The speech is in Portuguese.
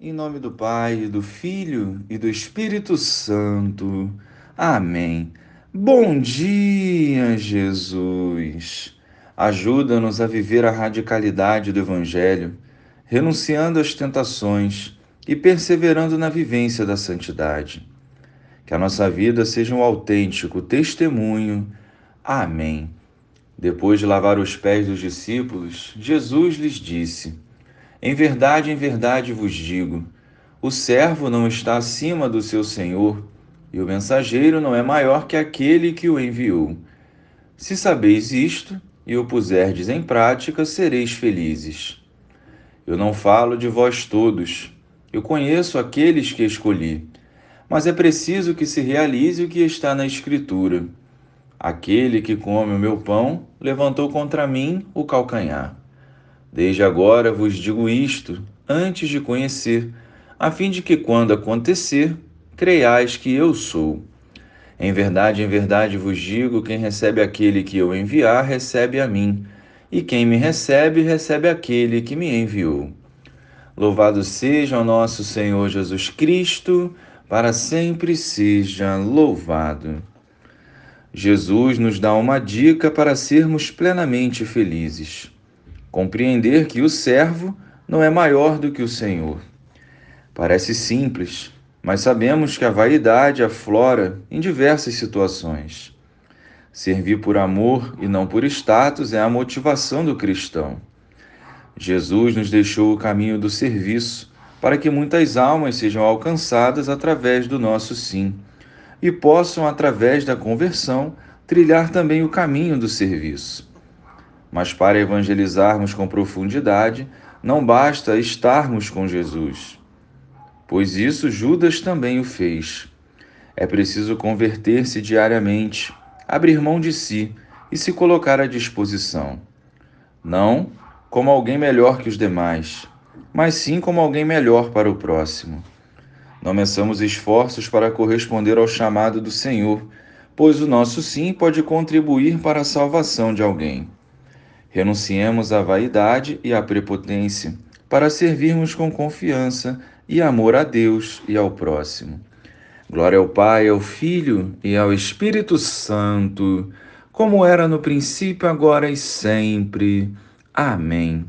Em nome do Pai, do Filho e do Espírito Santo. Amém. Bom dia, Jesus. Ajuda-nos a viver a radicalidade do Evangelho, renunciando às tentações e perseverando na vivência da santidade. Que a nossa vida seja um autêntico testemunho. Amém. Depois de lavar os pés dos discípulos, Jesus lhes disse: em verdade, em verdade vos digo: o servo não está acima do seu senhor, e o mensageiro não é maior que aquele que o enviou. Se sabeis isto e o puserdes em prática, sereis felizes. Eu não falo de vós todos, eu conheço aqueles que escolhi, mas é preciso que se realize o que está na Escritura. Aquele que come o meu pão levantou contra mim o calcanhar. Desde agora vos digo isto, antes de conhecer, a fim de que, quando acontecer, creiais que eu sou. Em verdade, em verdade vos digo: quem recebe aquele que eu enviar, recebe a mim, e quem me recebe, recebe aquele que me enviou. Louvado seja o nosso Senhor Jesus Cristo, para sempre seja louvado. Jesus nos dá uma dica para sermos plenamente felizes. Compreender que o servo não é maior do que o Senhor. Parece simples, mas sabemos que a vaidade aflora em diversas situações. Servir por amor e não por status é a motivação do cristão. Jesus nos deixou o caminho do serviço para que muitas almas sejam alcançadas através do nosso sim e possam, através da conversão, trilhar também o caminho do serviço. Mas para evangelizarmos com profundidade, não basta estarmos com Jesus, pois isso Judas também o fez. É preciso converter-se diariamente, abrir mão de si e se colocar à disposição. Não como alguém melhor que os demais, mas sim como alguém melhor para o próximo. Não meçamos esforços para corresponder ao chamado do Senhor, pois o nosso sim pode contribuir para a salvação de alguém. Renunciemos à vaidade e à prepotência para servirmos com confiança e amor a Deus e ao próximo. Glória ao Pai, ao Filho e ao Espírito Santo, como era no princípio, agora e sempre. Amém.